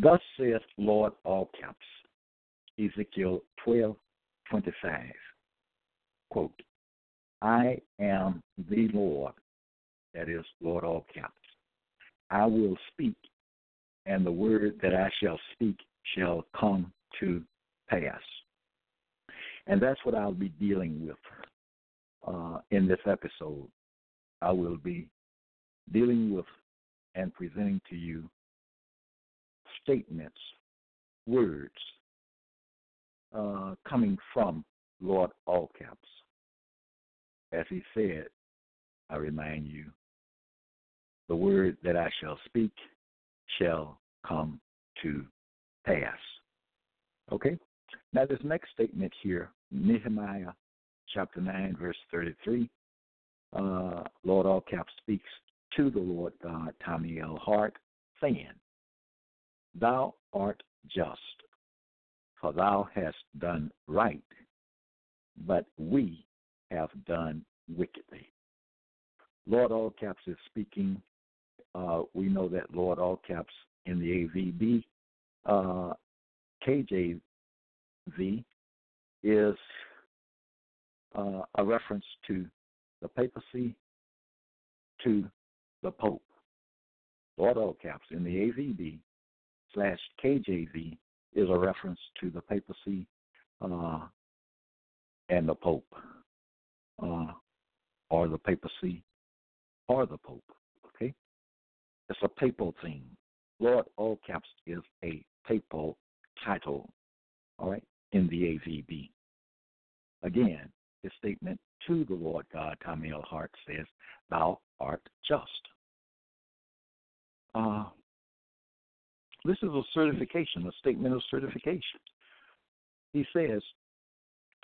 Thus saith Lord all caps, Ezekiel twelve twenty five. Quote, I am the Lord, that is Lord all caps. I will speak, and the word that I shall speak shall come to pass. And that's what I'll be dealing with uh, in this episode. I will be dealing with and presenting to you statements, words uh, coming from Lord All Caps. As he said, I remind you, the word that I shall speak shall come to pass. Okay? Now, this next statement here, Nehemiah chapter 9, verse 33, uh, Lord All Caps speaks to the Lord God, Tommy L. Hart, saying, Thou art just, for thou hast done right, but we have done wickedly. Lord All Caps is speaking. Uh, we know that Lord All Caps in the AVB, uh, KJV, is uh, a reference to the papacy, to the Pope. Lord All Caps in the AVB slash KJV is a reference to the papacy uh, and the Pope, uh, or the papacy or the Pope. Okay? It's a papal thing. Lord All Caps is a papal title, all right, in the AVB. Again, his statement to the Lord God, Tommy L. Hart says, Thou art just. Uh, this is a certification, a statement of certification. He says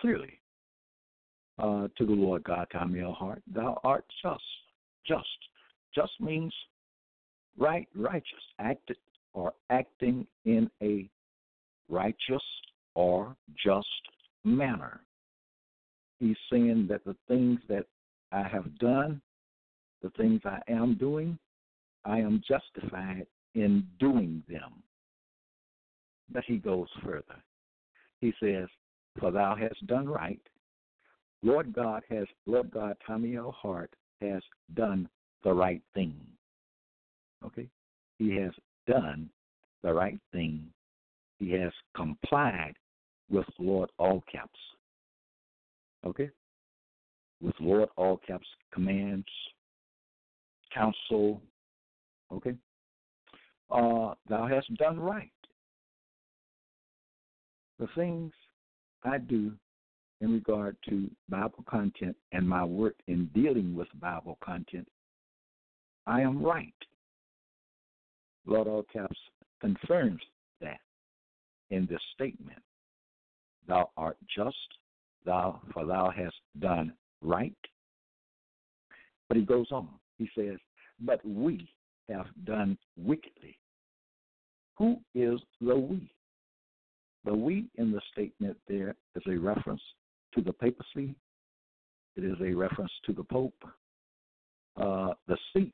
clearly uh, to the Lord God, Tommy L. Hart, Thou art just. Just. Just means right, righteous, acted or acting in a righteous or just manner. He's saying that the things that I have done, the things I am doing, I am justified in doing them. But he goes further. He says, For thou hast done right. Lord God has, Lord God, Tommy L. Hart has done the right thing. Okay? He has done the right thing. He has complied with Lord All Caps. Okay? With Lord All Caps commands, counsel. Okay? Uh, thou hast done right. The things I do in regard to Bible content and my work in dealing with Bible content, I am right. Lord All Caps confirms that in this statement. Thou art just, thou for thou hast done right. But he goes on. He says, But we have done wickedly. Who is the we? The we in the statement there is a reference to the papacy. It is a reference to the Pope, uh, the seat,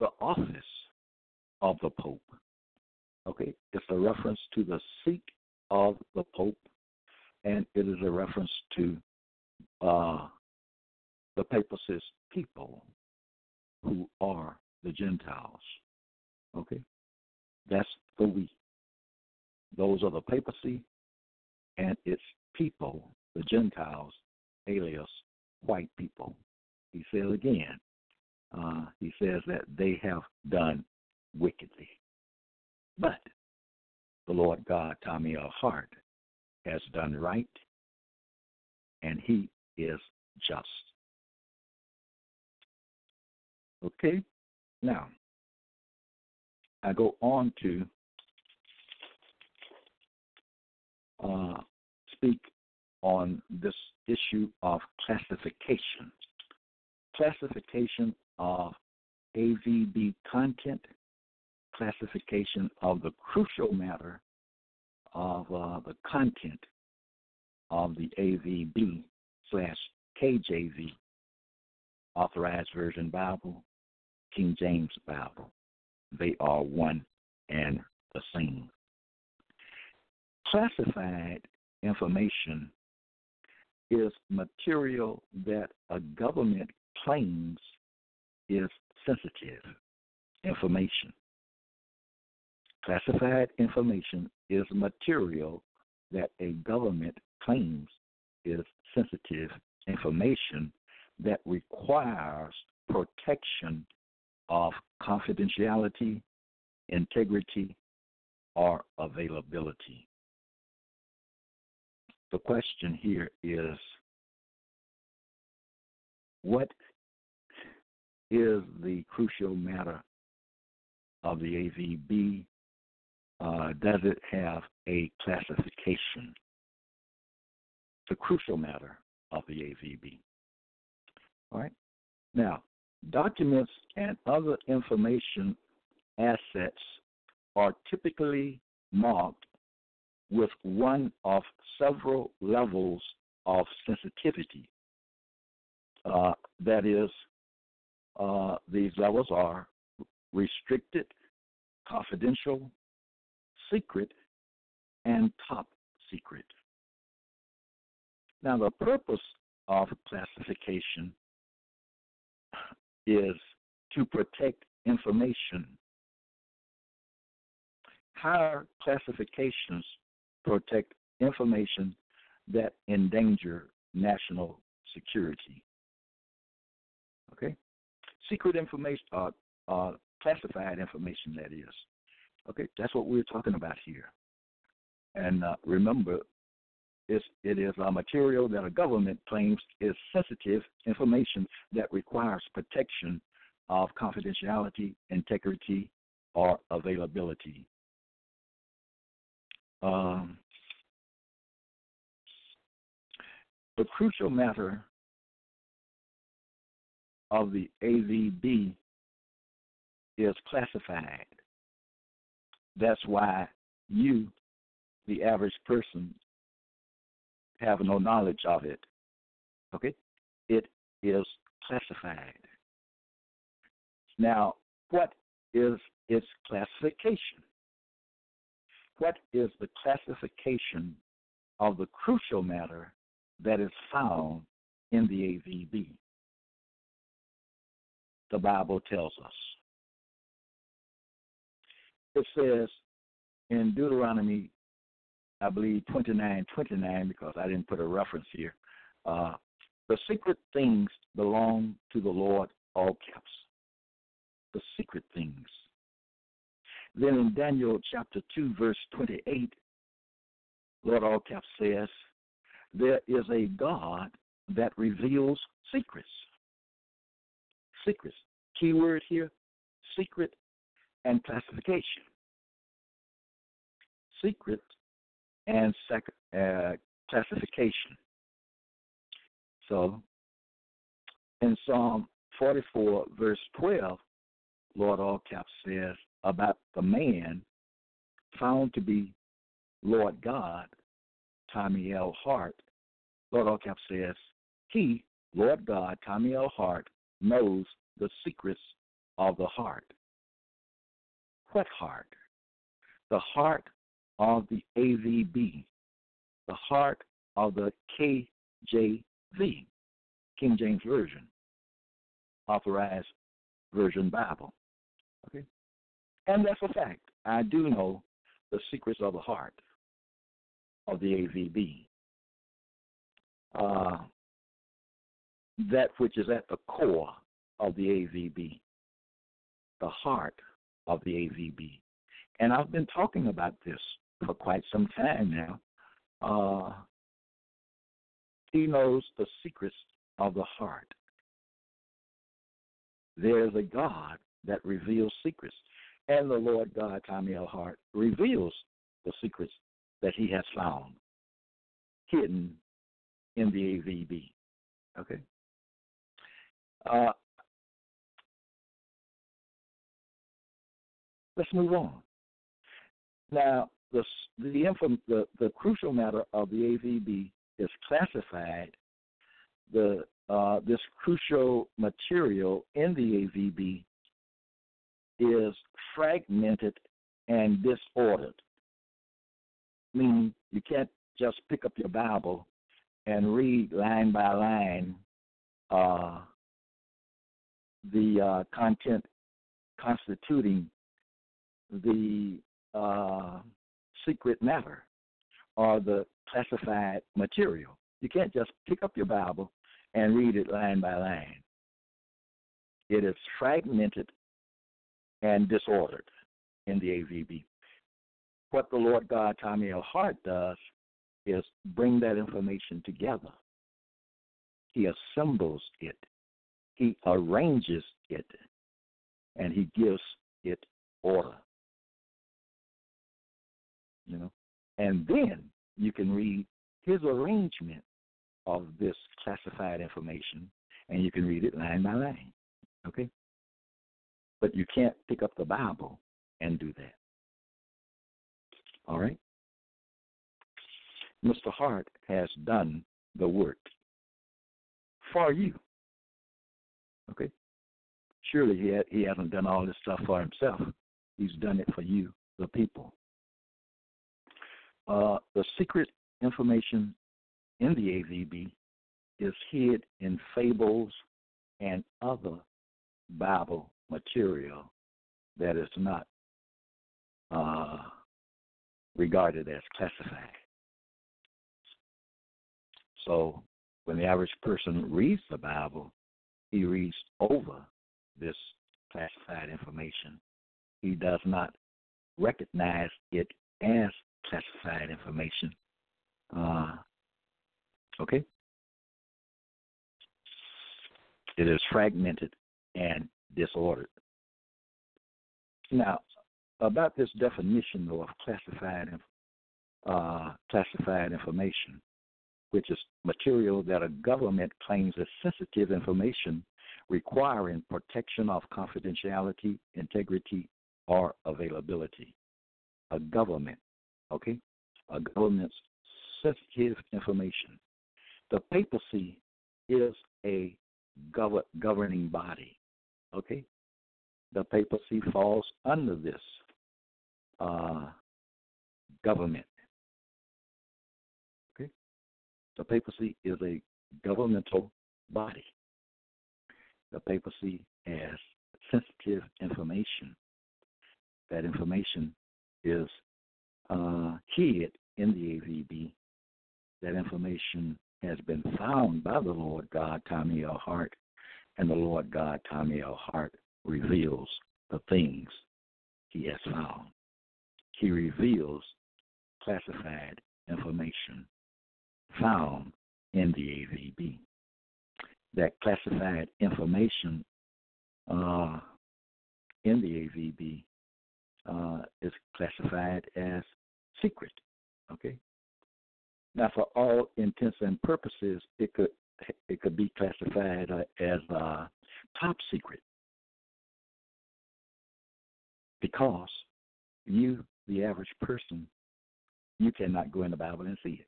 the office of the Pope. Okay, it's a reference to the seat of the Pope, and it is a reference to uh, the papacist people who are the Gentiles. Okay, that's the we. Those are the papacy and its people, the Gentiles, alias white people. He says again, uh, he says that they have done wickedly. But the Lord God, Tommy L. Hart, has done right, and he is just. Okay? Now, I go on to uh, speak on this issue of classification. Classification of AVB content, classification of the crucial matter of uh, the content of the AVB slash KJV Authorized Version Bible, King James Bible. They are one and the same. Classified information is material that a government claims is sensitive information. Classified information is material that a government claims is sensitive information that requires protection of confidentiality, integrity, or availability. The question here is what is the crucial matter of the AVB? Uh, does it have a classification? The crucial matter of the AVB. All right. Now, documents and other information assets are typically marked with one of several levels of sensitivity. Uh, that is, uh, these levels are restricted, confidential, secret, and top secret. Now, the purpose of classification is to protect information. Higher classifications protect information that endanger national security. Okay? Secret information, uh, uh, classified information, that is. Okay, that's what we're talking about here. And uh, remember, it's, it is a material that a government claims is sensitive information that requires protection of confidentiality, integrity, or availability. Um, the crucial matter of the AVB is classified. That's why you, the average person, have no knowledge of it. Okay? It is classified. Now, what is its classification? What is the classification of the crucial matter that is found in the AVB? The Bible tells us. It says in Deuteronomy I believe 29 29 because I didn't put a reference here. Uh, the secret things belong to the Lord, all caps. The secret things. Then in Daniel chapter 2, verse 28, Lord all caps says, There is a God that reveals secrets. Secrets. Key word here secret and classification. Secret and sec- uh, classification. So, in Psalm 44, verse 12, Lord All Caps says about the man found to be Lord God, Tommy L. Hart. Lord All Caps says, He, Lord God, Tommy L. Hart, knows the secrets of the heart. What heart? The heart of the AVB, the heart of the KJV, King James Version, Authorized Version Bible. Okay? And that's a fact. I do know the secrets of the heart. of the AVB. Uh, that which is at the core of the AVB, the heart of the AVB. And I've been talking about this for quite some time now. Uh, he knows the secrets of the heart. There's a God that reveals secrets. And the Lord God, Tommy L. Hart, reveals the secrets that he has found hidden in the AVB. Okay? Uh, let's move on. Now, the the, the the crucial matter of the AVB is classified. The uh, this crucial material in the AVB is fragmented and disordered. Meaning you can't just pick up your Bible and read line by line uh, the uh, content constituting the uh, secret matter or the classified material. You can't just pick up your Bible and read it line by line. It is fragmented and disordered in the AVB. What the Lord God Tommy L. Hart does is bring that information together. He assembles it, he arranges it, and he gives it order. You know, and then you can read his arrangement of this classified information, and you can read it line by line. Okay? But you can't pick up the Bible and do that. All right? Mr. Hart has done the work for you. Okay? Surely he, ha- he hasn't done all this stuff for himself. He's done it for you, the people. Uh, the secret information in the AVB is hid in fables and other Bible material that is not uh, regarded as classified. So when the average person reads the Bible, he reads over this classified information. He does not recognize it as classified information. Uh, okay? It is fragmented and disordered. Now, about this definition of classified uh, classified information, which is material that a government claims is sensitive information requiring protection of confidentiality, integrity, or availability. A government, okay? A government's sensitive information. The papacy is a gov- governing body, okay? The papacy falls under this uh, government. Okay? The papacy is a governmental body. The papacy has sensitive information. That information is uh, hid in the AVB. That information has been found by the Lord God, Tommy L. Hart, and the Lord God, Tommy L. Hart, reveals the things he has found. He reveals classified information found in the AVB. That classified information uh, in the AVB uh, is classified as secret. Okay. Now, for all intents and purposes, it could it could be classified uh, as uh, top secret because you, the average person, you cannot go in the Bible and see it.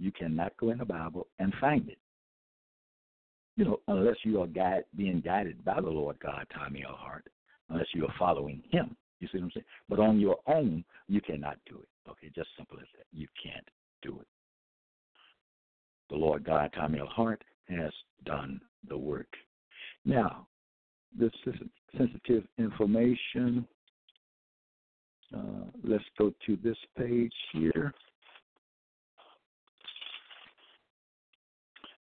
You cannot go in the Bible and find it. You know, unless you are guide, being guided by the Lord God, Tommy L. Hart, unless you are following Him. You see what I'm saying? But on your own, you cannot do it. Okay, just simple as that. You can't do it. The Lord God, Tommy L. Hart, has done the work. Now, this sensitive information uh, let's go to this page here.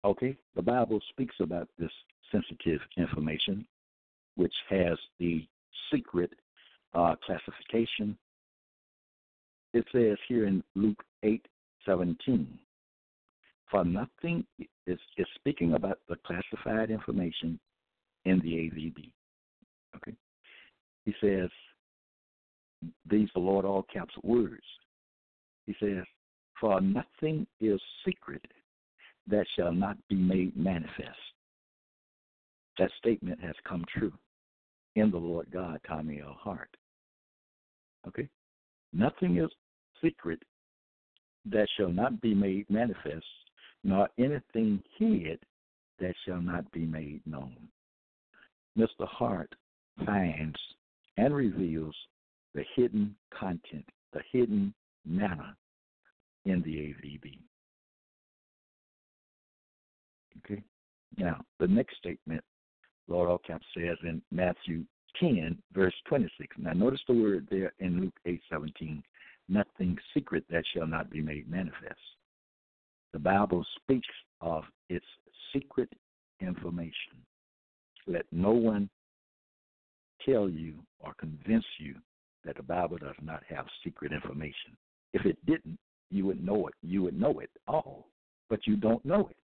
Okay, the Bible speaks about this sensitive information, which has the secret uh, classification. It says here in Luke eight seventeen, for nothing is, is speaking about the classified information in the AVB. Okay, he says these the Lord all caps words. He says, For nothing is secret that shall not be made manifest. That statement has come true in the Lord God, Tommy L. Hart. Okay? Nothing is secret that shall not be made manifest, nor anything hid that shall not be made known. Mr. Hart finds and reveals the hidden content, the hidden manna in the AVB. Okay? Now, the next statement, Lord Allcap says in Matthew 10, verse 26. Now, notice the word there in Luke 8, 17. Nothing secret that shall not be made manifest. The Bible speaks of its secret information. Let no one tell you or convince you that the Bible does not have secret information. If it didn't, you would know it. You would know it all, but you don't know it.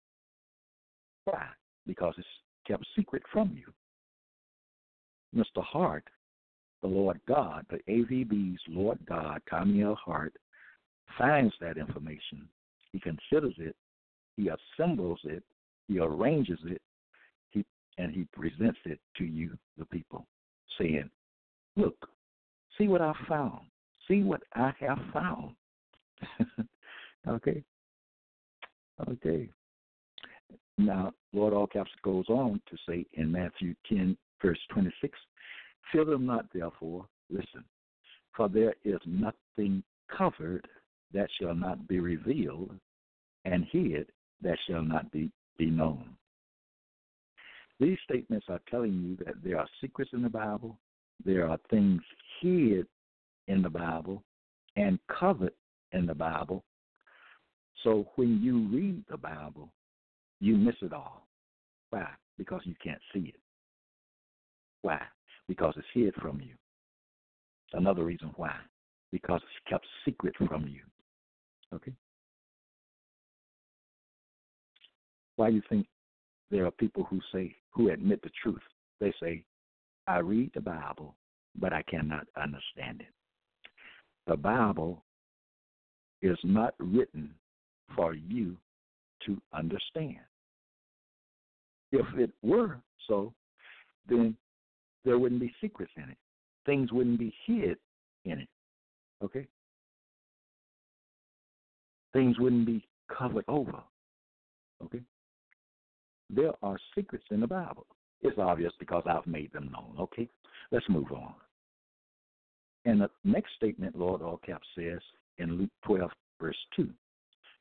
Why? Because it's kept secret from you. Mr. Hart, the Lord God, the AVB's Lord God, Tommy L. Hart, finds that information. He considers it, he assembles it, he arranges it, he, and he presents it to you, the people, saying, Look, see what I found. See what I have found. okay. Okay. Now, Lord All Caps goes on to say in Matthew 10, verse 26, Fear them not, therefore, listen, for there is nothing covered that shall not be revealed, and hid that shall not be, be known. These statements are telling you that there are secrets in the Bible, there are things hid in the Bible and covered in the Bible. So when you read the Bible, you miss it all. Why? Because you can't see it. Why? Because it's hid from you. Another reason why. Because it's kept secret from you. Okay? Why do you think there are people who say, who admit the truth? They say, I read the Bible, but I cannot understand it. The Bible is not written for you to understand. If it were so, then there wouldn't be secrets in it. Things wouldn't be hid in it. Okay? Things wouldn't be covered over. Okay? There are secrets in the Bible. It's obvious because I've made them known. Okay? Let's move on. And the next statement, Lord all caps says in Luke 12, verse 2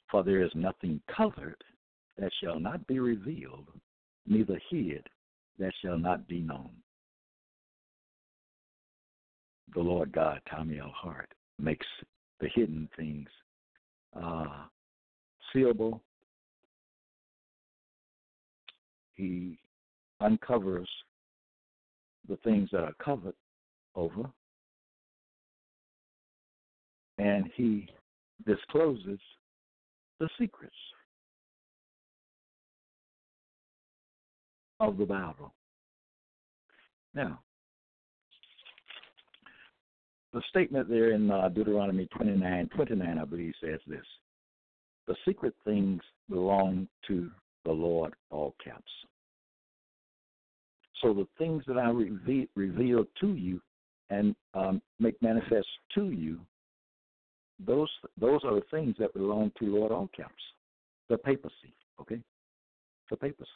For there is nothing covered that shall not be revealed, neither hid that shall not be known. The Lord God, Tommy L. Hart, makes the hidden things uh, seeable. He uncovers the things that are covered over and he discloses the secrets of the Bible. Now, the statement there in uh, Deuteronomy 29, 29, I believe, says this The secret things belong to the Lord, all caps. So the things that I reveal, reveal to you and um, make manifest to you those those are the things that belong to Lord all caps, the papacy. Okay, the papacy.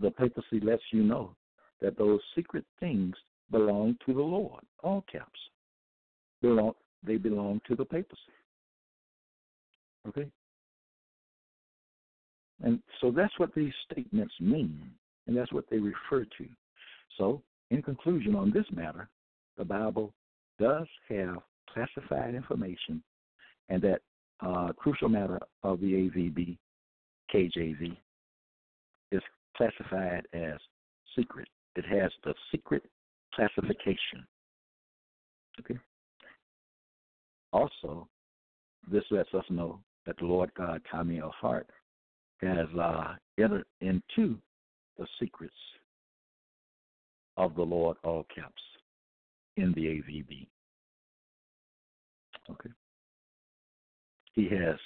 The papacy lets you know that those secret things belong to the Lord, all caps. Belong they belong to the papacy. Okay? And so that's what these statements mean, and that's what they refer to. So in conclusion, on this matter, the Bible does have classified information and that uh, crucial matter of the AVB, KJV, classified as secret. It has the secret classification. Okay. Also, this lets us know that the Lord God, Tommy L. Hart, has uh, entered into the secrets of the Lord, all caps, in the AVB. Okay. He has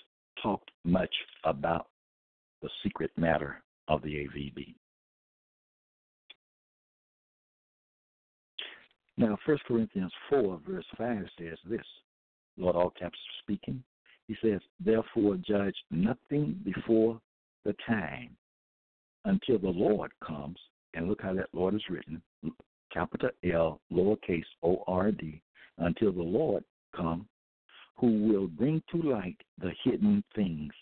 talked much about the secret matter of the AVB. Now, 1 Corinthians 4, verse 5 says this Lord all caps speaking. He says, Therefore judge nothing before the time until the Lord comes. And look how that Lord is written capital L, lowercase O R D, until the Lord come, who will bring to light the hidden things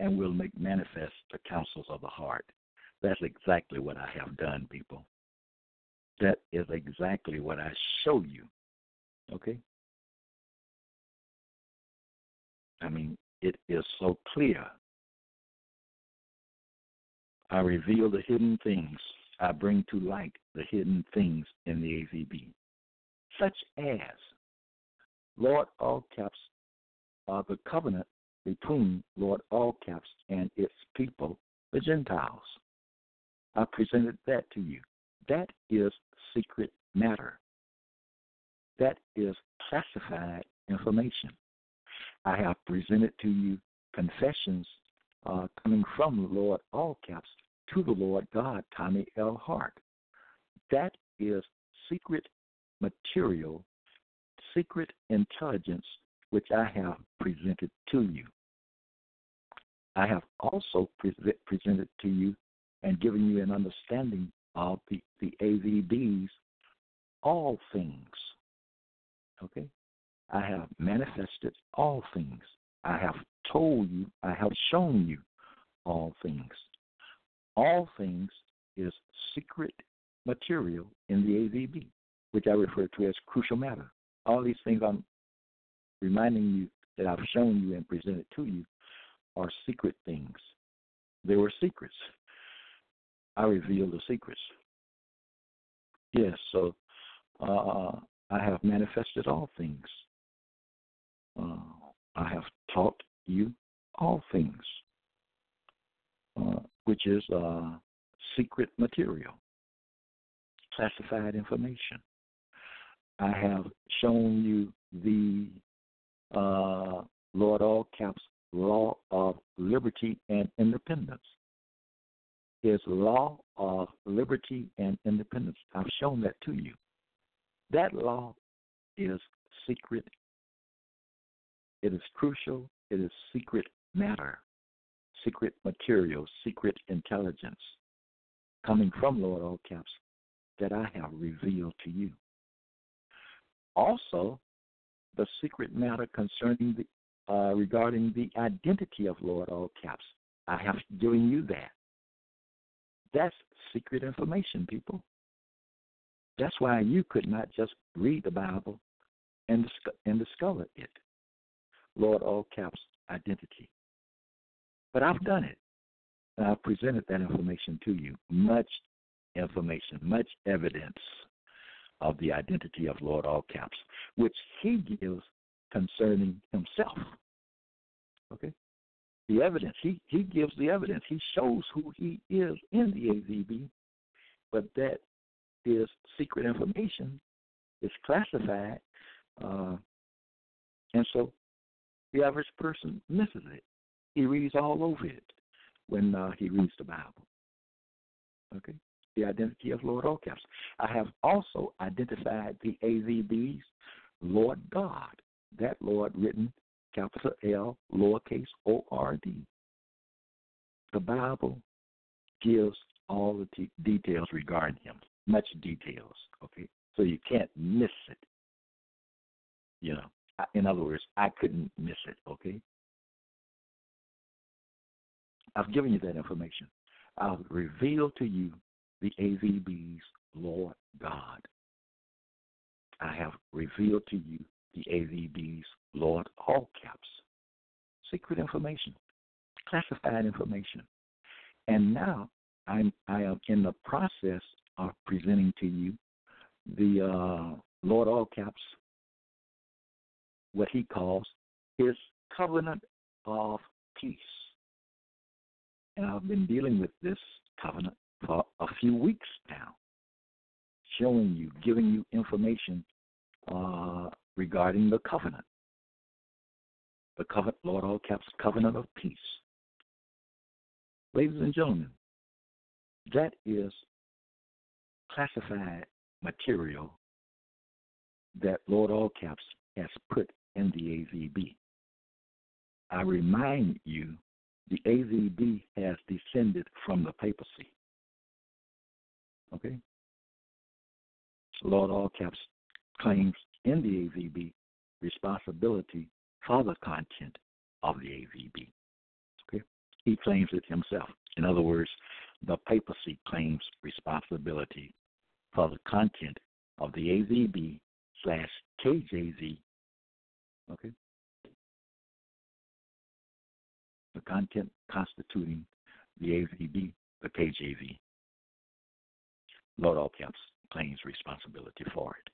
and will make manifest the counsels of the heart. That's exactly what I have done, people. That is exactly what I show you. Okay? I mean, it is so clear. I reveal the hidden things. I bring to light the hidden things in the AVB, such as, Lord, all caps, uh, the covenant between Lord, all caps, and its people, the Gentiles. I presented that to you. That is secret matter. That is classified information. I have presented to you confessions uh, coming from Lord, all caps, to the Lord God, Tommy L. Hart. That is secret material, secret intelligence, which I have presented to you. I have also pre- presented to you and given you an understanding of the, the AVBs, all things. Okay? I have manifested all things. I have told you, I have shown you all things. All things is secret material in the AVB, which I refer to as crucial matter. All these things I'm reminding you that I've shown you and presented to you are secret things. They were secrets. I reveal the secrets. Yes, so uh, I have manifested all things. Uh, I have taught you all things, uh, which is uh, secret material, classified information. I have shown you the uh, Lord all caps law of liberty and independence. His law of liberty and independence. I've shown that to you. That law is secret it is crucial. It is secret matter, secret material, secret intelligence coming from Lord All Caps that I have revealed to you. Also, the secret matter concerning the uh, regarding the identity of Lord All Caps. I have given you that. That's secret information, people. That's why you could not just read the Bible and, and discover it. Lord all caps identity. But I've done it. And I've presented that information to you. Much information, much evidence of the identity of Lord all caps, which he gives concerning himself. Okay? The evidence. He he gives the evidence. He shows who he is in the AVB, but that is secret information. It's classified, uh, and so the average person misses it. He reads all over it when uh, he reads the Bible. Okay? The identity of Lord all caps. I have also identified the AVB's Lord God. That Lord written capital L, lowercase O R D. The Bible gives all the t- details regarding him, much details. Okay, so you can't miss it. You know, in other words, I couldn't miss it, okay? I've given you that information. I'll reveal to you the AVB's Lord God. I have revealed to you the AVB's Lord all caps. secret information, classified information. And now I'm I am in the process of presenting to you the uh, Lord all caps what he calls his covenant of peace. And I've been dealing with this covenant for a few weeks now, showing you, giving you information uh, regarding the covenant. The covenant, Lord all caps, covenant of peace. Ladies and gentlemen, that is classified material that Lord all caps has put in the AVB. I remind you, the AVB has descended from the papacy. Okay? Lord All Caps claims in the AVB responsibility for the content of the AVB. Okay? He claims it himself. In other words, the papacy claims responsibility for the content of the AVB slash KJV. Okay? The content constituting the AVB, the KJV. Lord All Caps claims responsibility for it.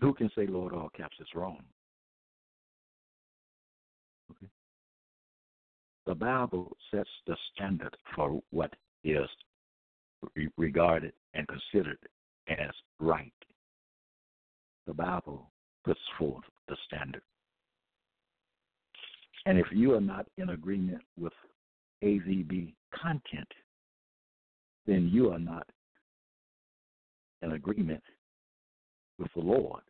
Who can say Lord All Caps is wrong? Okay. The Bible sets the standard for what is regarded and considered as right. The Bible puts forth the standard. And if you are not in agreement with AVB content, then you are not in agreement with the Lord,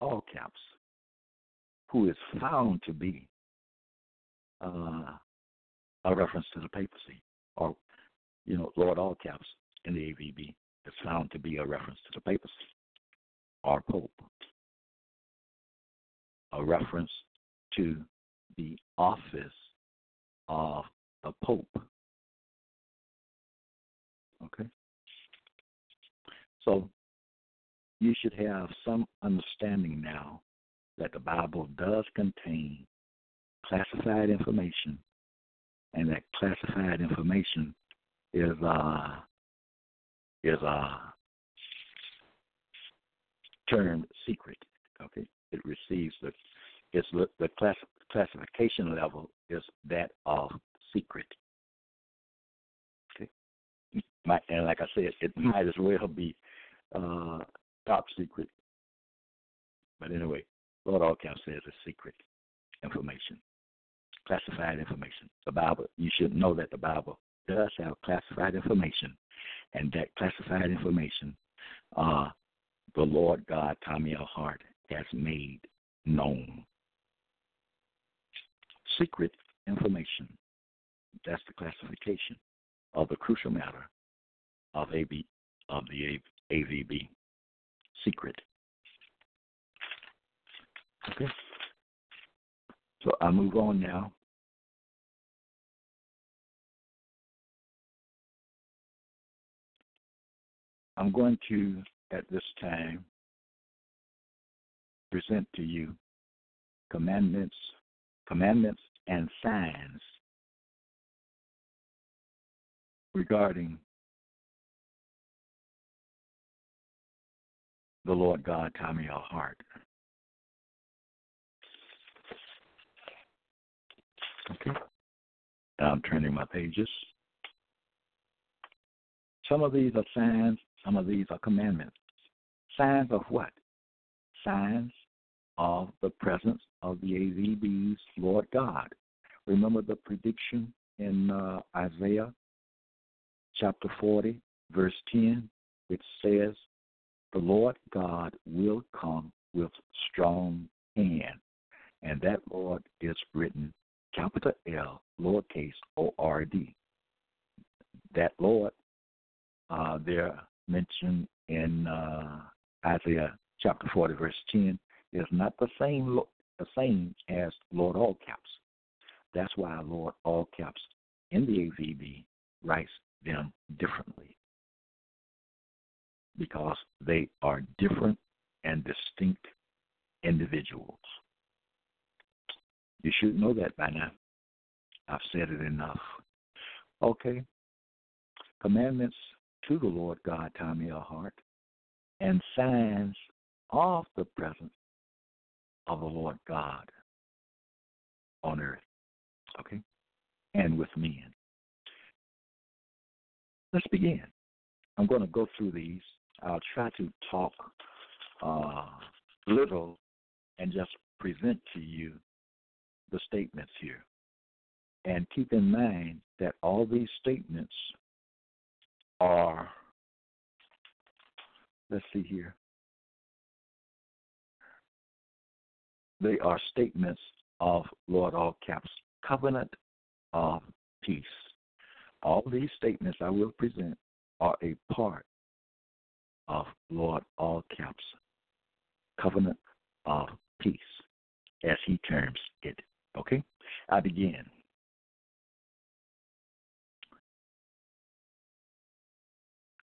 all caps, who is found to be uh, a reference to the papacy, or, you know, Lord, all caps in the AVB is found to be a reference to the papacy, or Pope, a reference to the office of the Pope. Okay? So you should have some understanding now that the Bible does contain classified information, and that classified information is uh is uh termed secret. Okay, it receives the it's the class, classification level is that of secret. Okay, and like I said, it might as well be uh, top secret. But anyway, Lord All Caps says it's secret information, classified information. The Bible, you should know that the Bible does have classified information, and that classified information, uh, the Lord God, Tommy L. Hart, has made known. Secret information. That's the classification of the crucial matter of AB of the AVB. Secret. Okay. So I move on now. I'm going to, at this time, present to you commandments, commandments and signs regarding the Lord God, Tommy L. Hart. Okay. Now I'm turning my pages. Some of these are signs, some of these are commandments. Signs of what? Signs of the presence of the AVB's Lord God. Remember the prediction in uh, Isaiah chapter 40, verse 10, which says, The Lord God will come with strong hand. And that Lord is written capital L, lowercase O R D. That Lord, uh, there mentioned in uh, Isaiah chapter 40, verse 10, is not the same the same as Lord All Caps. That's why Lord All Caps in the AVB writes them differently because they are different and distinct individuals. You should know that by now. I've said it enough. Okay. Commandments to the Lord God, Tommy L. Hart, and signs of the presence of the Lord God on earth. Okay? And with men. Let's begin. I'm going to go through these. I'll try to talk uh, little and just present to you the statements here. And keep in mind that all these statements are, let's see here, they are statements of Lord all caps covenant of peace. All these statements I will present are a part of Lord all caps covenant of peace, as he terms it. Okay? I begin.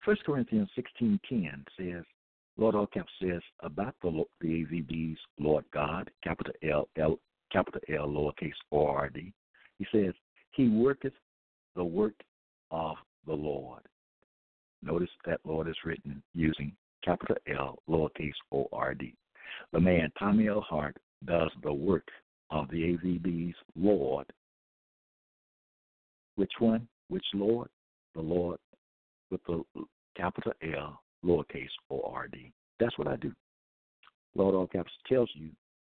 First Corinthians sixteen ten says, Lord all caps says about the the AVB's Lord God, capital L L capital L lowercase O R D. He says, He worketh the work of the Lord. Notice that Lord is written using capital L lowercase O R D. The man Tommy L. Hart does the work of the AVB's Lord. Which one? Which Lord? The Lord with the capital L, lowercase O R D. That's what I do. Lord all caps tells you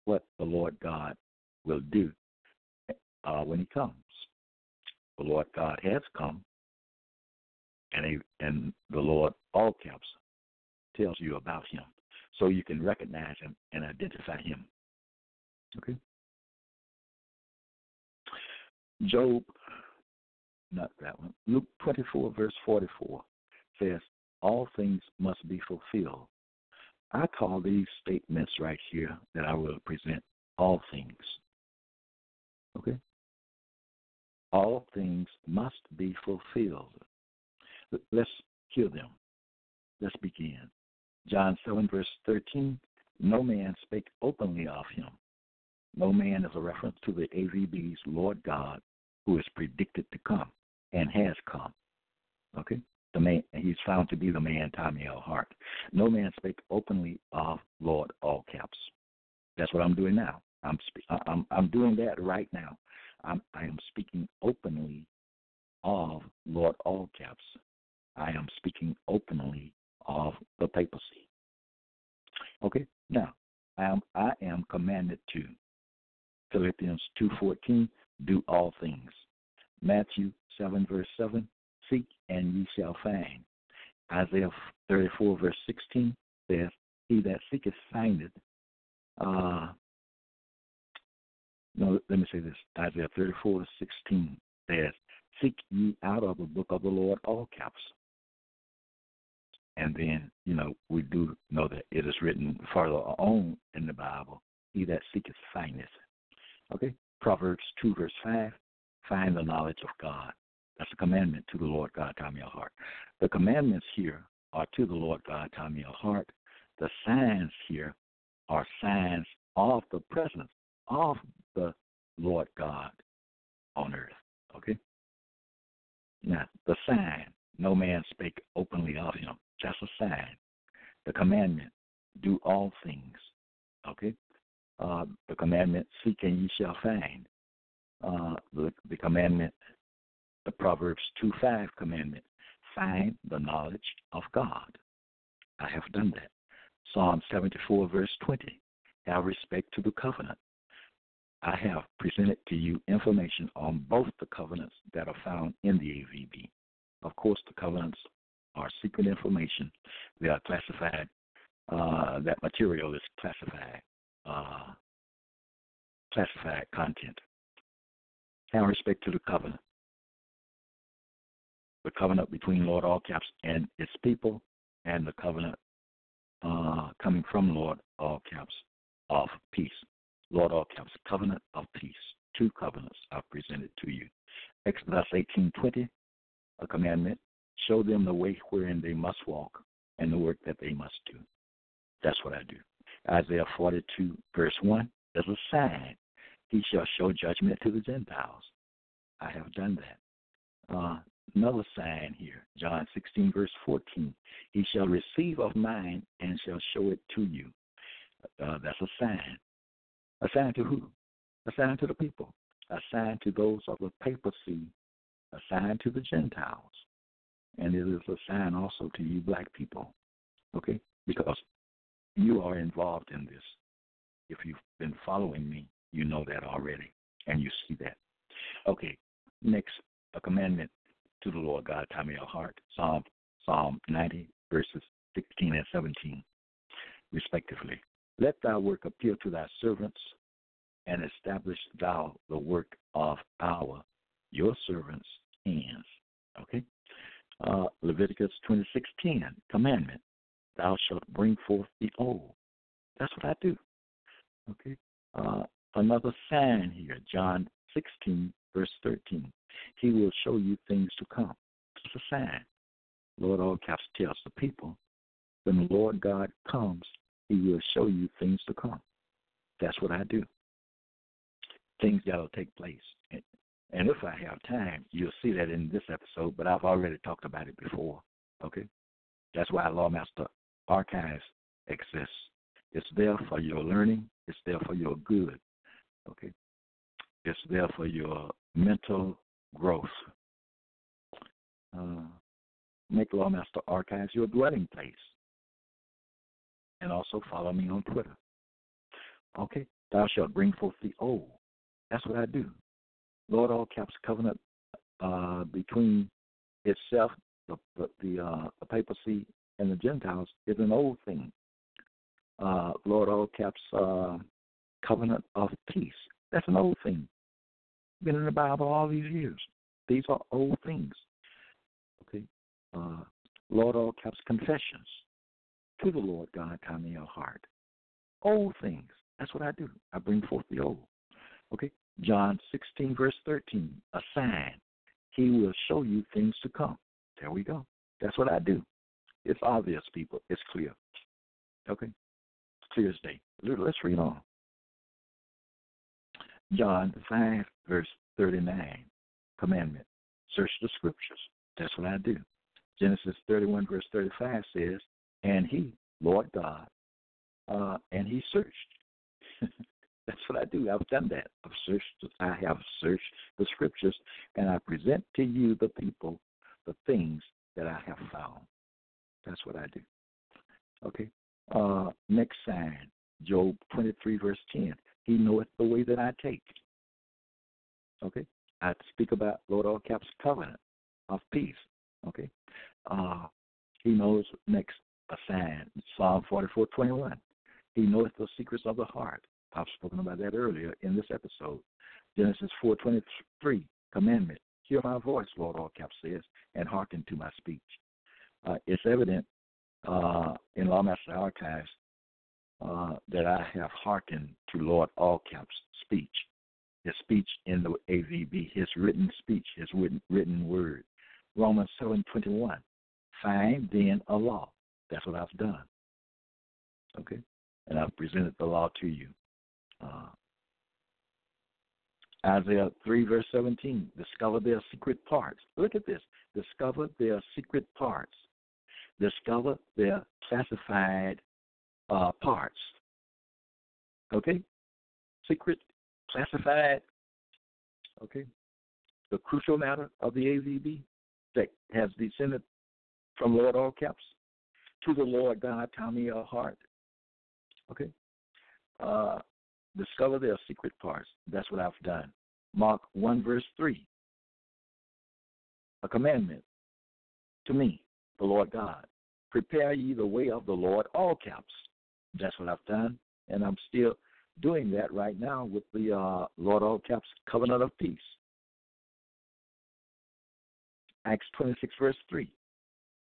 what the Lord God will do uh, when He comes. The Lord God has come, and he, and the Lord all caps tells you about Him, so you can recognize Him and identify Him. Okay. Job, not that one. Luke 24, verse 44 says, All things must be fulfilled. I call these statements right here that I will present all things. Okay? All things must be fulfilled. Let's hear them. Let's begin. John 7, verse 13 No man spake openly of him. No man is a reference to the AVB's Lord God who is predicted to come and has come. Okay? The man he's found to be the man Tommy L. Hart. No man spake openly of Lord all caps. That's what I'm doing now. I'm I'm I'm doing that right now. I'm I am speaking openly of Lord all caps. I am speaking openly of the papacy. Okay, now I am I am commanded to Philippians two fourteen do all things. Matthew 7, verse 7, seek and ye shall find. Isaiah 34, verse 16 says, He that seeketh findeth. Uh, no, let me say this. Isaiah 34, 16 says, Seek ye out of the book of the Lord all caps. And then, you know, we do know that it is written further on in the Bible, He that seeketh findeth. Okay? Proverbs 2, verse 5 find the knowledge of God. That's a commandment to the Lord God, Tommy L. Hart. The commandments here are to the Lord God, Tommy L. Hart. The signs here are signs of the presence of the Lord God on earth. Okay? Now, the sign, no man spake openly of him. That's a sign. The commandment, do all things. Okay? Uh, the commandment, seek and ye shall find uh, the, the commandment, the Proverbs 2 5 commandment find the knowledge of God. I have done that. Psalm 74, verse 20 have respect to the covenant. I have presented to you information on both the covenants that are found in the AVB. Of course, the covenants are secret information. They are classified, uh, that material is classified, uh, classified content have respect to the covenant. The covenant between Lord All Caps and its people, and the covenant uh, coming from Lord All Caps of peace. Lord All Caps, covenant of peace. Two covenants are presented to you. Exodus 18:20, a commandment. Show them the way wherein they must walk and the work that they must do. That's what I do. Isaiah 42, verse 1, there's a sign. He shall show judgment to the Gentiles. I have done that. Uh, another sign here, John 16, verse 14. He shall receive of mine and shall show it to you. Uh, that's a sign. A sign to who? A sign to the people. A sign to those of the papacy. A sign to the Gentiles. And it is a sign also to you black people. Okay? Because you are involved in this. If you've been following me, you know that already. And you see that. Okay. Next, a commandment to the Lord God, Tommy L. Hart. Psalm Psalm 90, verses 16 and 17, respectively. Let thy work appeal to thy servants, and establish thou the work of our, your servants' hands. Okay? Uh, Leviticus 26:10, commandment. Thou shalt bring forth the old. That's what I do. Okay? Uh, another sign here, John 16, verse 13. He will show you things to come. It's a sign. Lord all caps tells the people, when the Lord God comes, he will show you things to come. That's what I do. Things that will take place. And if I have time, you'll see that in this episode, but I've already talked about it before. Okay? That's why Lawmaster Archives exists. It's there for your learning, it's there for your good. Okay? It's there for your mental growth. Uh, make Lawmaster Archives your dwelling place and also follow me on Twitter. Okay? Thou shalt bring forth the old. That's what I do. Lord all caps covenant uh, between itself, the the, uh, the papacy, and the Gentiles is an old thing. Uh, Lord all caps uh, covenant of peace. That's an old thing. Been in the Bible all these years. These are old things. Okay. Uh, Lord all caps confessions to the Lord God come in your heart. Old things. That's what I do. I bring forth the old. Okay? John 16, verse 13. A sign. He will show you things to come. There we go. That's what I do. It's obvious, people. It's clear. Okay? It's clear as day. Let's read on. John 5, verse 39. Commandment. Search the scriptures. That's what I do. Genesis 31, verse 35 says, and he, Lord God, uh, and he searched. That's what I do. I've done that. I've searched. I have searched the scriptures, and I present to you, the people, the things that I have found. That's what I do. Okay. Uh, next sign, Job 23, verse 10. He knoweth the way that I take. Okay. I speak about Lord all caps covenant of peace. Okay. Uh, he knows next a sign. Psalm 44:21. He knoweth the secrets of the heart. I've spoken about that earlier in this episode. Genesis 4:23. Commandment. Hear my voice, Lord, all caps says, and hearken to my speech. Uh, it's evident uh, in Lawmaster Archives uh, that I have hearkened to Lord all caps speech, his speech in the AVB, his written speech, his written, written word. Romans 7:21. Find then a law that's what I've done. Okay? And I've presented the law to you. Uh, Isaiah 3, verse 17. Discover their secret parts. Look at this. Discover their secret parts. Discover their classified uh, parts. Okay? Secret, classified. Okay? The crucial matter of the AVB that has descended from Lord All Caps to the Lord God, me your heart. Okay? Uh, discover their secret parts. That's what I've done. Mark 1, verse 3. A commandment to me, the Lord God. Prepare ye the way of the Lord, all caps. That's what I've done. And I'm still doing that right now with the uh, Lord, all caps covenant of peace. Acts 26, verse 3.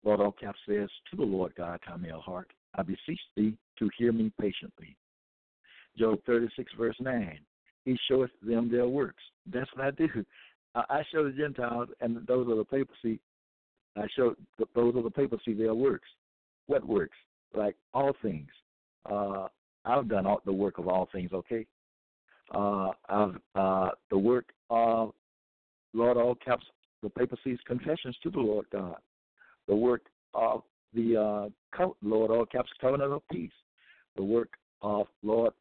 Lord all caps says, To the Lord God, come your heart. I beseech thee to hear me patiently. Job 36, verse 9. He showeth them their works. That's what I do. I show the Gentiles and those of the papacy, I show those of the papacy their works. What works? Like all things. Uh, I've done all, the work of all things. Okay, uh, I've uh, the work of Lord all caps the papacy's confessions to the Lord God, the work of the uh, Lord all caps covenant of peace, the work of Lord,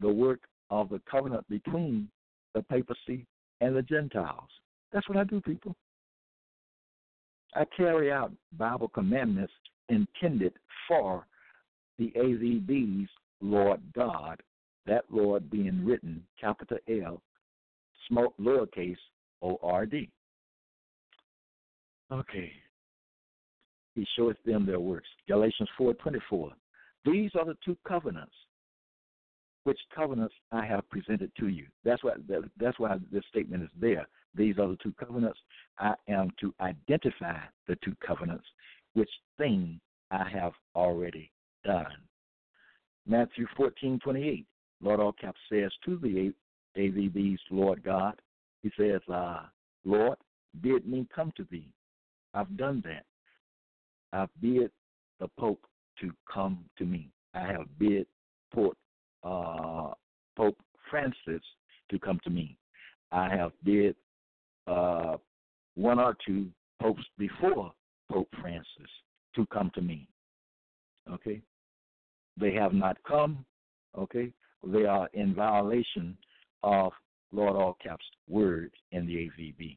the work of the covenant between the papacy and the Gentiles. That's what I do, people. I carry out Bible commandments intended for the AVB's Lord God, that Lord being mm-hmm. written capital L, small lowercase O R D. Okay. He showeth them their works. Galatians four twenty four. These are the two covenants which covenants I have presented to you. That's why that's why this statement is there. These are the two covenants. I am to identify the two covenants, which thing I have already done. Matthew fourteen twenty eight. Lord all caps says to the AVB's Lord God, He says, uh, Lord, bid me come to thee. I've done that. I've bid the Pope to come to me. I have bid Port uh, Pope Francis to come to me. I have did uh, one or two popes before Pope Francis to come to me. Okay, they have not come. Okay, they are in violation of Lord All Caps word in the AVB.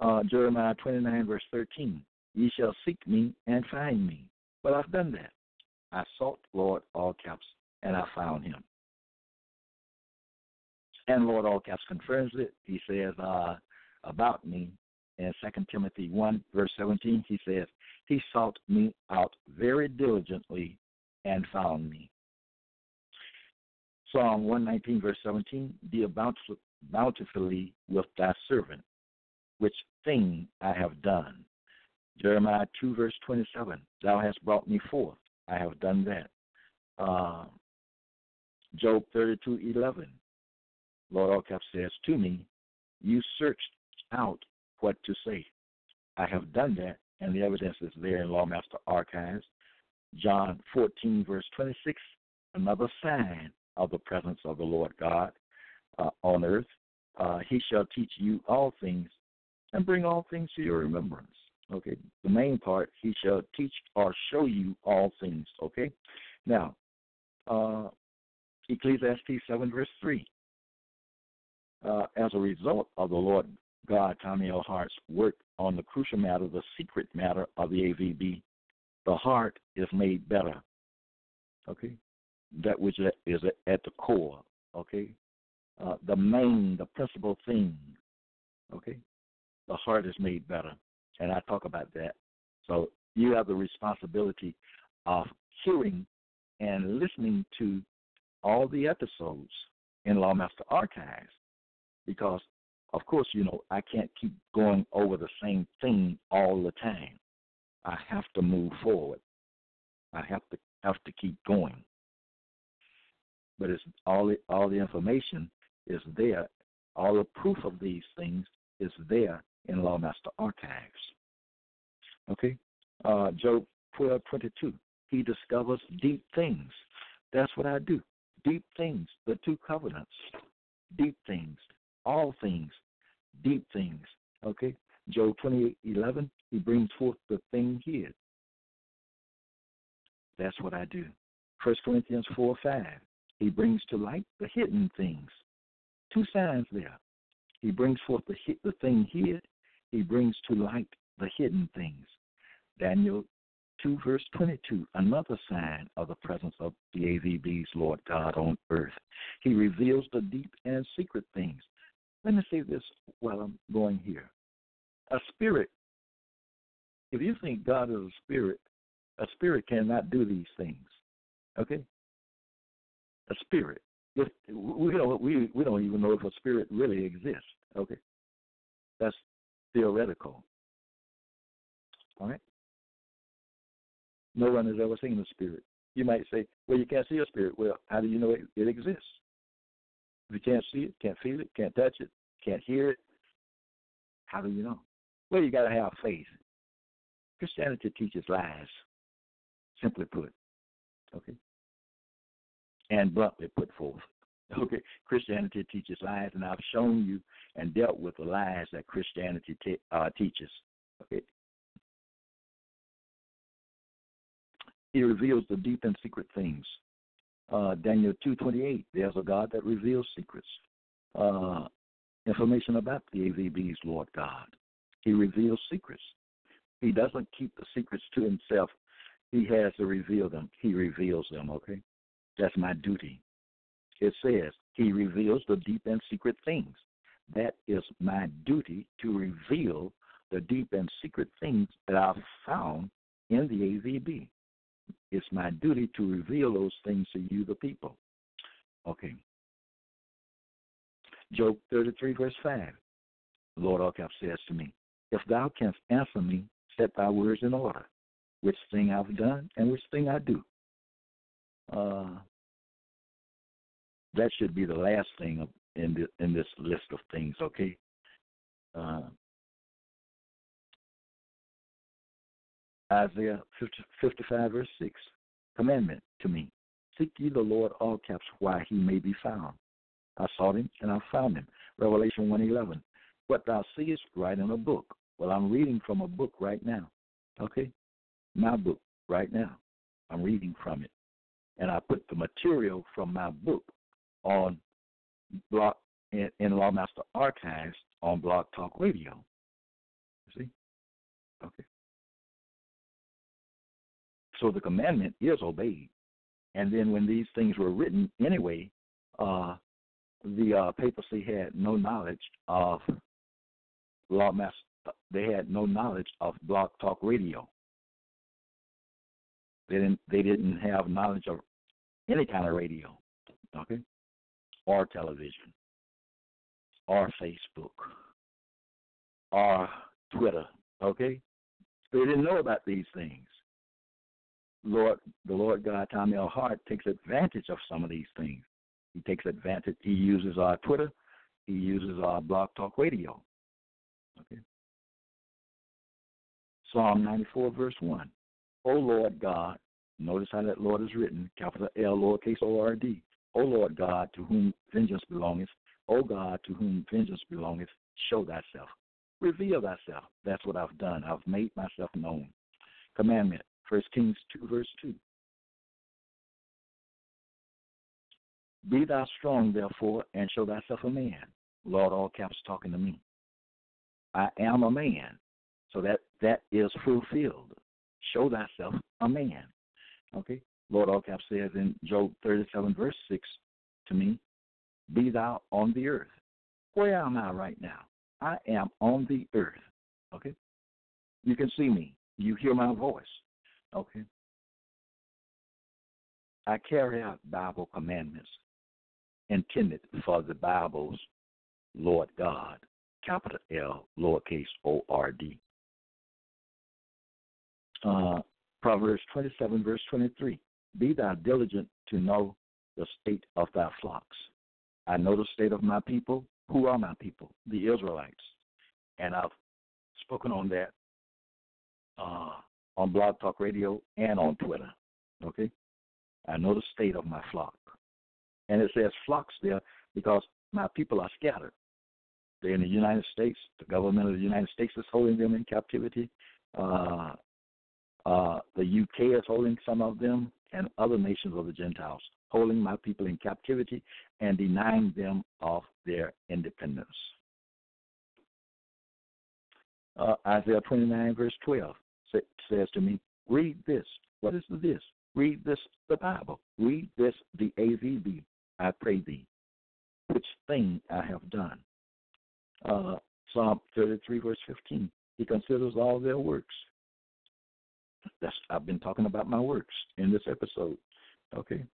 Uh, Jeremiah 29 verse 13. Ye shall seek me and find me. But I've done that. I sought Lord all caps, and I found him. And Lord all caps confirms it. He says uh, about me in Second Timothy 1, verse 17, he says, He sought me out very diligently and found me. Psalm 119, verse 17, Deal bountifully with thy servant, which thing I have done. Jeremiah 2, verse 27, Thou hast brought me forth I have done that. Uh, Job 32 11. Lord Allcap says to me, You searched out what to say. I have done that, and the evidence is there in Lawmaster Archives. John 14, verse 26, another sign of the presence of the Lord God uh, on earth. Uh, he shall teach you all things and bring all things to your remembrance. Okay, the main part, he shall teach or show you all things. Okay, now, uh, Ecclesiastes 7, verse 3. Uh, as a result of the Lord God, Tommy L. Work on the crucial matter, the secret matter of the AVB, the heart is made better. Okay, that which is at the core. Okay, uh, the main, the principal thing. Okay, the heart is made better and I talk about that. So you have the responsibility of hearing and listening to all the episodes in Lawmaster Archives because, of course, you know, I can't keep going over the same thing all the time. I have to move forward. I have to have to keep going. But it's all the, all the information is there. All the proof of these things is there in Lawmaster Archives. Okay? Uh, Job twelve twenty two. He discovers deep things. That's what I do. Deep things, the two covenants. Deep things, all things, deep things. Okay? Job 28 11. He brings forth the thing hid. That's what I do. 1 Corinthians 4 5. He brings to light the hidden things. Two signs there. He brings forth the, the thing hid he brings to light the hidden things. Daniel 2, verse 22, another sign of the presence of the AVB's Lord God on earth. He reveals the deep and secret things. Let me say this while I'm going here. A spirit, if you think God is a spirit, a spirit cannot do these things. Okay? A spirit. If, we don't we we don't even know if a spirit really exists. Okay, that's theoretical. All right? No one has ever seen a spirit. You might say, well, you can't see a spirit. Well, how do you know it, it exists? You can't see it, can't feel it, can't touch it, can't hear it, how do you know? Well, you got to have faith. Christianity teaches lies, simply put. Okay? and bluntly put forth. Okay, Christianity teaches lies, and I've shown you and dealt with the lies that Christianity te- uh, teaches. Okay. He reveals the deep and secret things. Uh, Daniel two twenty eight. There's a God that reveals secrets. Uh, information about the AVB's Lord God. He reveals secrets. He doesn't keep the secrets to himself. He has to reveal them. He reveals them. Okay, that's my duty. It says he reveals the deep and secret things. That is my duty to reveal the deep and secret things that I've found in the AVB. It's my duty to reveal those things to you, the people. Okay. Job 33, verse 5. Lord Alcap says to me, If thou canst answer me, set thy words in order, which thing I've done and which thing I do. Uh, that should be the last thing in the, in this list of things. Okay. Uh, Isaiah 50, 55 verse 6. Commandment to me. Seek ye the Lord all caps while he may be found. I sought him and I found him. Revelation 111. What thou seest, write in a book. Well, I'm reading from a book right now. Okay? My book right now. I'm reading from it. And I put the material from my book on block in, in Lawmaster Archives on Blog Talk Radio. See? Okay. So the commandment is obeyed. And then when these things were written anyway, uh, the uh, papacy had no knowledge of Lawmaster. They had no knowledge of Blog Talk Radio. They didn't. They didn't have knowledge of any kind of radio. Okay or television or Facebook or Twitter. Okay? They didn't know about these things. Lord, the Lord God, Tommy L. Hart, takes advantage of some of these things. He takes advantage. He uses our Twitter. He uses our Blog Talk Radio. Okay. Psalm 94, verse 1. O Lord God, notice how that Lord is written, capital L, lowercase O R D. O Lord God, to whom vengeance belongeth, O God, to whom vengeance belongeth, show thyself. Reveal thyself. That's what I've done. I've made myself known. Commandment, First Kings 2, verse 2. Be thou strong, therefore, and show thyself a man. Lord, all caps talking to me. I am a man. So that that is fulfilled. Show thyself a man. Okay? Lord all caps says in Job 37, verse 6 to me, Be thou on the earth. Where am I right now? I am on the earth. Okay? You can see me. You hear my voice. Okay? I carry out Bible commandments intended for the Bible's Lord God, capital L, lowercase O R D. Uh, Proverbs 27, verse 23. Be thou diligent to know the state of thy flocks. I know the state of my people. Who are my people? The Israelites. And I've spoken on that uh, on Blog Talk Radio and on Twitter. Okay? I know the state of my flock. And it says flocks there because my people are scattered. They're in the United States. The government of the United States is holding them in captivity. Uh, uh, the UK is holding some of them and other nations of the Gentiles, holding my people in captivity and denying them of their independence. Uh, Isaiah 29, verse 12 says to me, Read this. What is this? Read this, the Bible. Read this, the AVB. I pray thee, which thing I have done. Uh, Psalm 33, verse 15. He considers all their works. That's I've been talking about my works in this episode. Okay.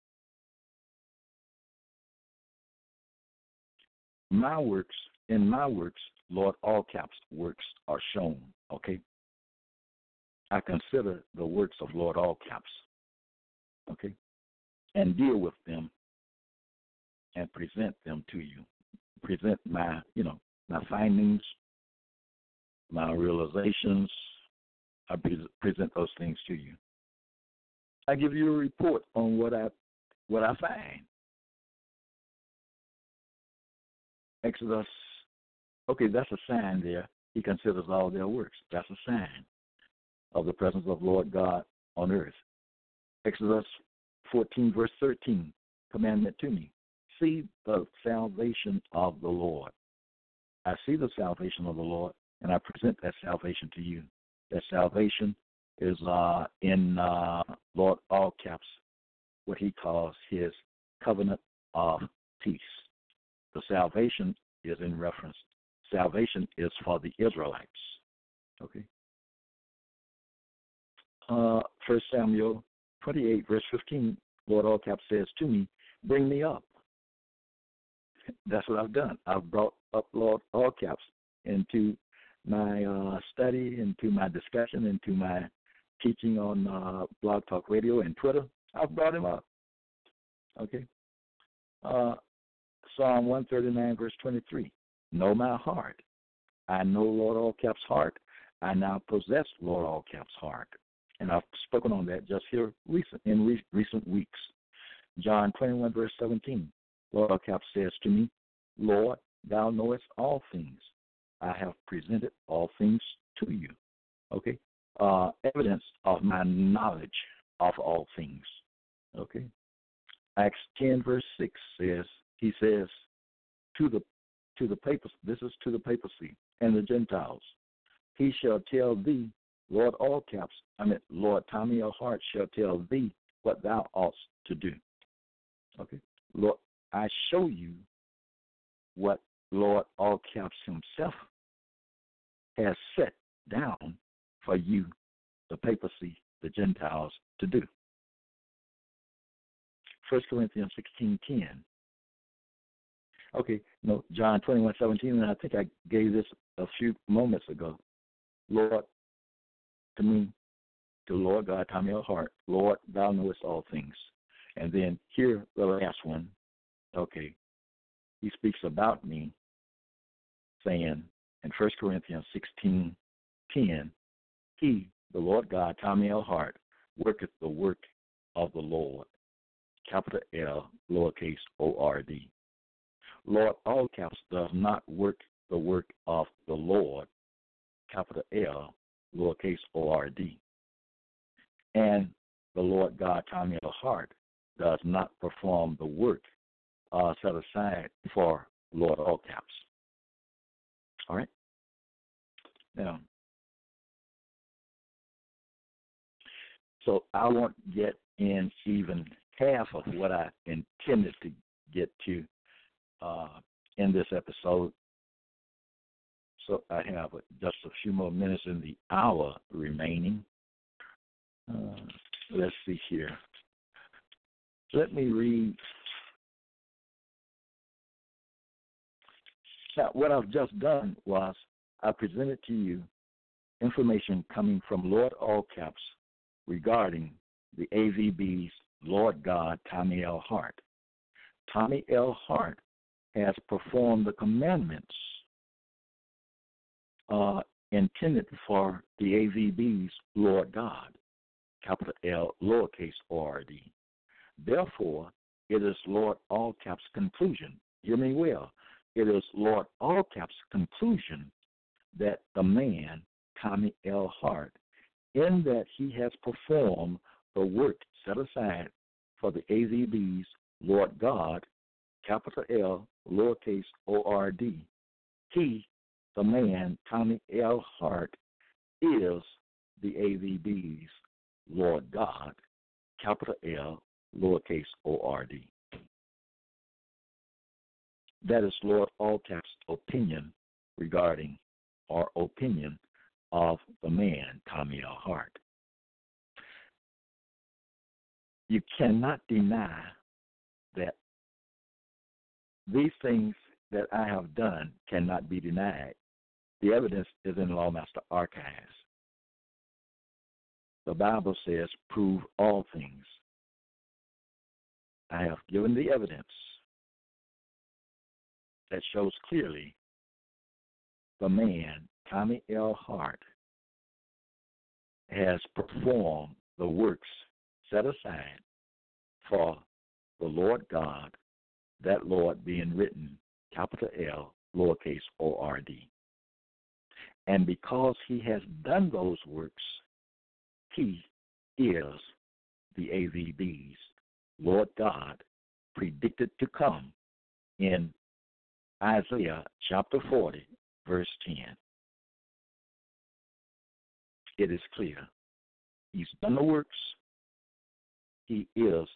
My works, in my works, Lord, all caps works are shown. Okay. I consider the works of Lord all caps. Okay. And deal with them and present them to you. Present my, you know, my findings, my realizations, I present those things to you. I give you a report on what I what I find. Exodus, okay, that's a sign there. He considers all their works. That's a sign of the presence of Lord God on earth. Exodus 14, verse 13, commandment to me. See the salvation of the Lord. I see the salvation of the Lord, and I present that salvation to you. That salvation is uh, in uh, Lord all caps, what he calls his covenant of peace. The salvation is in reference. Salvation is for the Israelites. Okay. Uh, First Samuel 28, verse 15, Lord all caps says to me, "Bring me up." That's what I've done. I've brought up Lord all caps into my uh, study, into my discussion, into my teaching on uh, Blog Talk Radio and Twitter. I've brought him up. Okay. Uh, Psalm 139, verse 23. Know my heart. I know Lord All Caps' heart. I now possess Lord All Caps' heart. And I've spoken on that just here recent in re- recent weeks. John 21, verse 17. Lord Caps says to me, Lord, thou knowest all things. I have presented all things to you. Okay? Uh, evidence of my knowledge of all things. Okay? Acts 10, verse 6 says, He says, to the to the papacy, this is to the papacy and the Gentiles. He shall tell thee, Lord all caps, I mean Lord Tommy L. Hart shall tell thee what thou oughtest to do. Okay. Lord I show you what Lord all caps himself has set down for you, the papacy, the Gentiles, to do. First Corinthians sixteen ten. Okay, no, John twenty one seventeen, and I think I gave this a few moments ago. Lord, to me, to Lord God, Tommy L. Hart, Lord, thou knowest all things. And then here, the last one, okay, he speaks about me, saying in First Corinthians sixteen ten, He, the Lord God, Tommy L. Hart, worketh the work of the Lord. Capital L, lowercase O R D. Lord, all caps, does not work the work of the Lord, capital L, lowercase O R D. And the Lord God, Tommy L. Hart, does not perform the work uh, set aside for Lord all caps. All right? Now, so I won't get in even half of what I intended to get to uh, in this episode. So I have just a few more minutes in the hour remaining. Uh, let's see here. Let me read. Now, what I've just done was I presented to you information coming from Lord Allcaps regarding the AVB's Lord God Tommy L. Hart. Tommy L. Hart has performed the commandments uh, intended for the AVB's Lord God, capital L, lowercase o r d. Therefore, it is Lord All Caps' conclusion. Hear me well. It is Lord All Caps' conclusion that the man, Tommy L. Hart, in that he has performed the work set aside for the AVB's Lord God, capital L, lowercase o r d. He, the man, Tommy L. Hart, is the AVB's Lord God, capital L, lowercase o r d. That is Lord All opinion regarding or opinion of the man, Tommy L. Hart. You cannot deny that these things that I have done cannot be denied. The evidence is in Lawmaster Archives. The Bible says, prove all things. I have given the evidence that shows clearly the man, Tommy L. Hart, has performed the works set aside for the Lord God, that Lord being written capital L, lowercase o r d. And because he has done those works, he is the AVB's Lord God predicted to come in Isaiah chapter 40, verse 10. It is clear. He's done the works. He is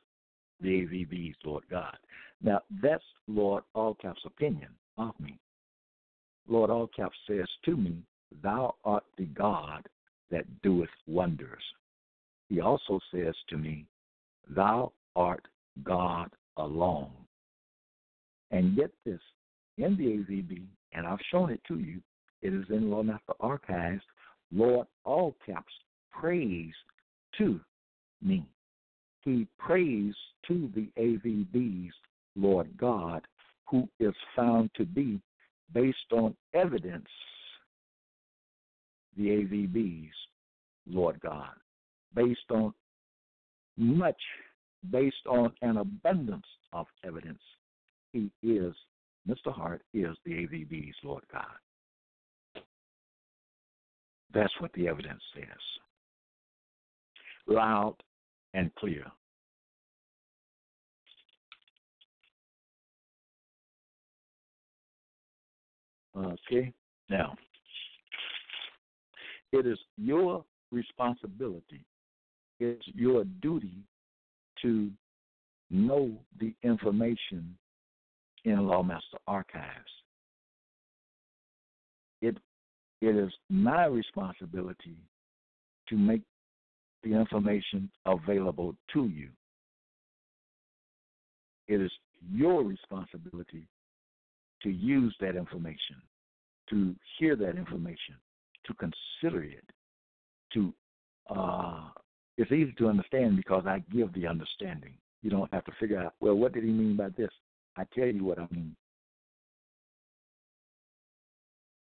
the AVB's Lord God. Now, that's Lord Allcap's opinion of me. Lord Allcap says to me, Thou art the God that doeth wonders. He also says to me, Thou art God alone. And get this, in the AVB, and I've shown it to you, it is in Lawmaster Archives, Lord all caps praise to me. He prays to the AVB's Lord God, who is found to be based on evidence the AVB's Lord God, based on much, based on an abundance of evidence. He is, Mr. Hart is the AVB's Lord God. That's what the evidence says. Loud and clear. Uh, okay, now, it is your responsibility, it's your duty to know the information in Lawmaster Archives. It it is my responsibility to make the information available to you. It is your responsibility to use that information, to hear that information, to consider it, to uh, it's easy to understand because I give the understanding. You don't have to figure out, well, what did he mean by this? I tell you what I mean.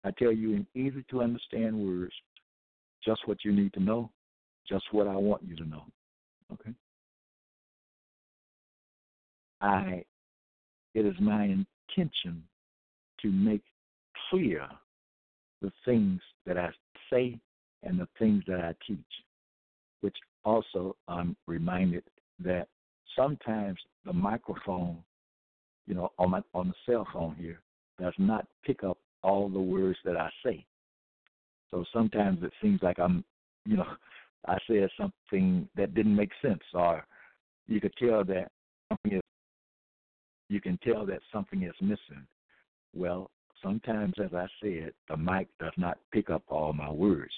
I tell you in easy to understand words just what you need to know, just what I want you to know. Okay? I it is my intention to make clear the things that I say and the things that I teach, which also I'm reminded that sometimes the microphone, you know, on my on the cell phone here, does not pick up all the words that I say. So sometimes it seems like I'm, you know, I said something that didn't make sense, or you could tell that something is, you can tell that something is missing. Well, sometimes, as I said, the mic does not pick up all my words,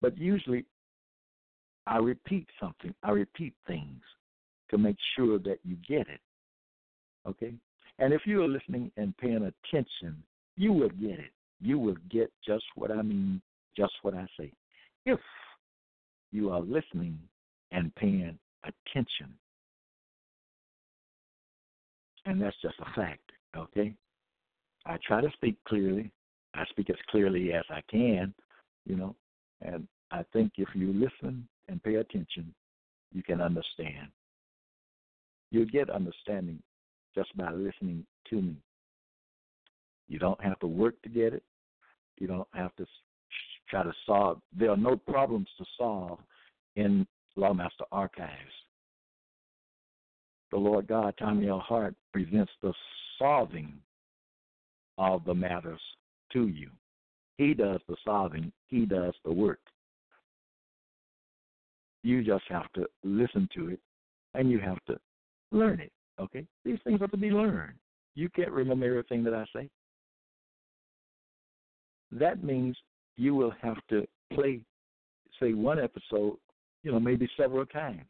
but usually I repeat something. I repeat things to make sure that you get it. Okay? And if you are listening and paying attention, you will get it. You will get just what I mean, just what I say. If you are listening and paying attention. And that's just a fact, okay? I try to speak clearly. I speak as clearly as I can, you know, and I think if you listen and pay attention, you can understand. You'll get understanding just by listening to me. You don't have to work to get it. You don't have to try to solve. There are no problems to solve in Lawmaster Archives. The Lord God, Tommy L. Hart, presents the solving of the matters to you. He does the solving, He does the work. You just have to listen to it and you have to learn it. Okay? These things have to be learned. You can't remember everything that I say. That means you will have to play, say, one episode, you know, maybe several times.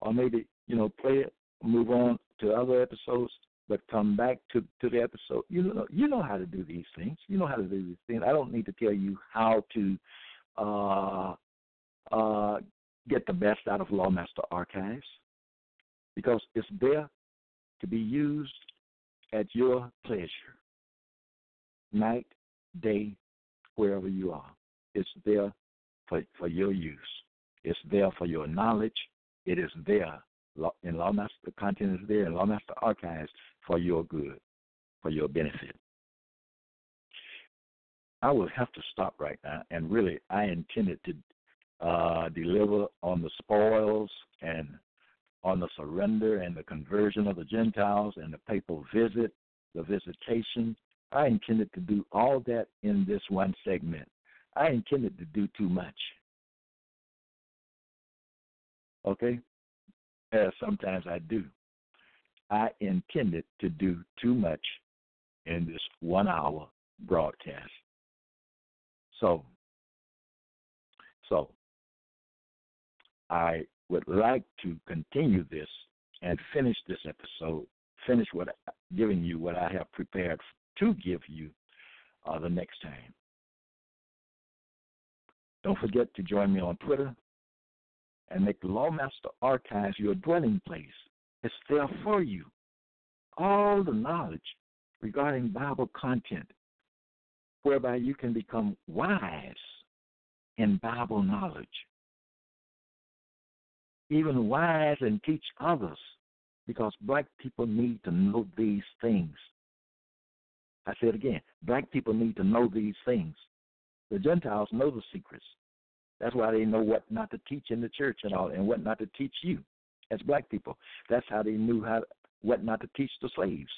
Or maybe, you know, play it, move on to other episodes, but come back to, to the episode. You know, you know how to do these things. You know how to do these things. I don't need to tell you how to uh, uh, get the best out of Lawmaster Archives because it's there to be used at your pleasure, night, day, wherever you are. It's there for, for your use. It's there for your knowledge. It is there in Lawmaster, content is there in Lawmaster Archives for your good, for your benefit. I will have to stop right now, and really, I intended to uh, deliver on the spoils and on the surrender and the conversion of the Gentiles and the papal visit, the visitation. I intended to do all that in this one segment. I intended to do too much. Okay? As sometimes I do. I intended to do too much in this one hour broadcast. So, so I would like to continue this and finish this episode, finish what giving you what I have prepared to give you uh, the next time. Don't forget to join me on Twitter and make the Lawmaster Archives your dwelling place. It's there for you. All the knowledge regarding Bible content, whereby you can become wise in Bible knowledge even wise and teach others because black people need to know these things. I say it again black people need to know these things. The Gentiles know the secrets. That's why they know what not to teach in the church and all, and what not to teach you as black people. That's how they knew how what not to teach the slaves.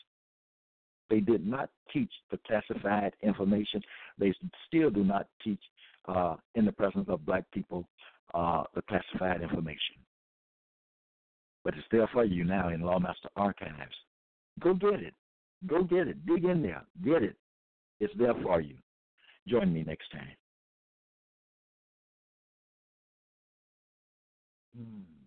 They did not teach the classified information. They still do not teach uh, in the presence of black people uh, the classified information but it's there for you now in Lawmaster Archives. Go get it. Go get it. Dig in there. Get it. It's there for you. Join me next time. Hmm.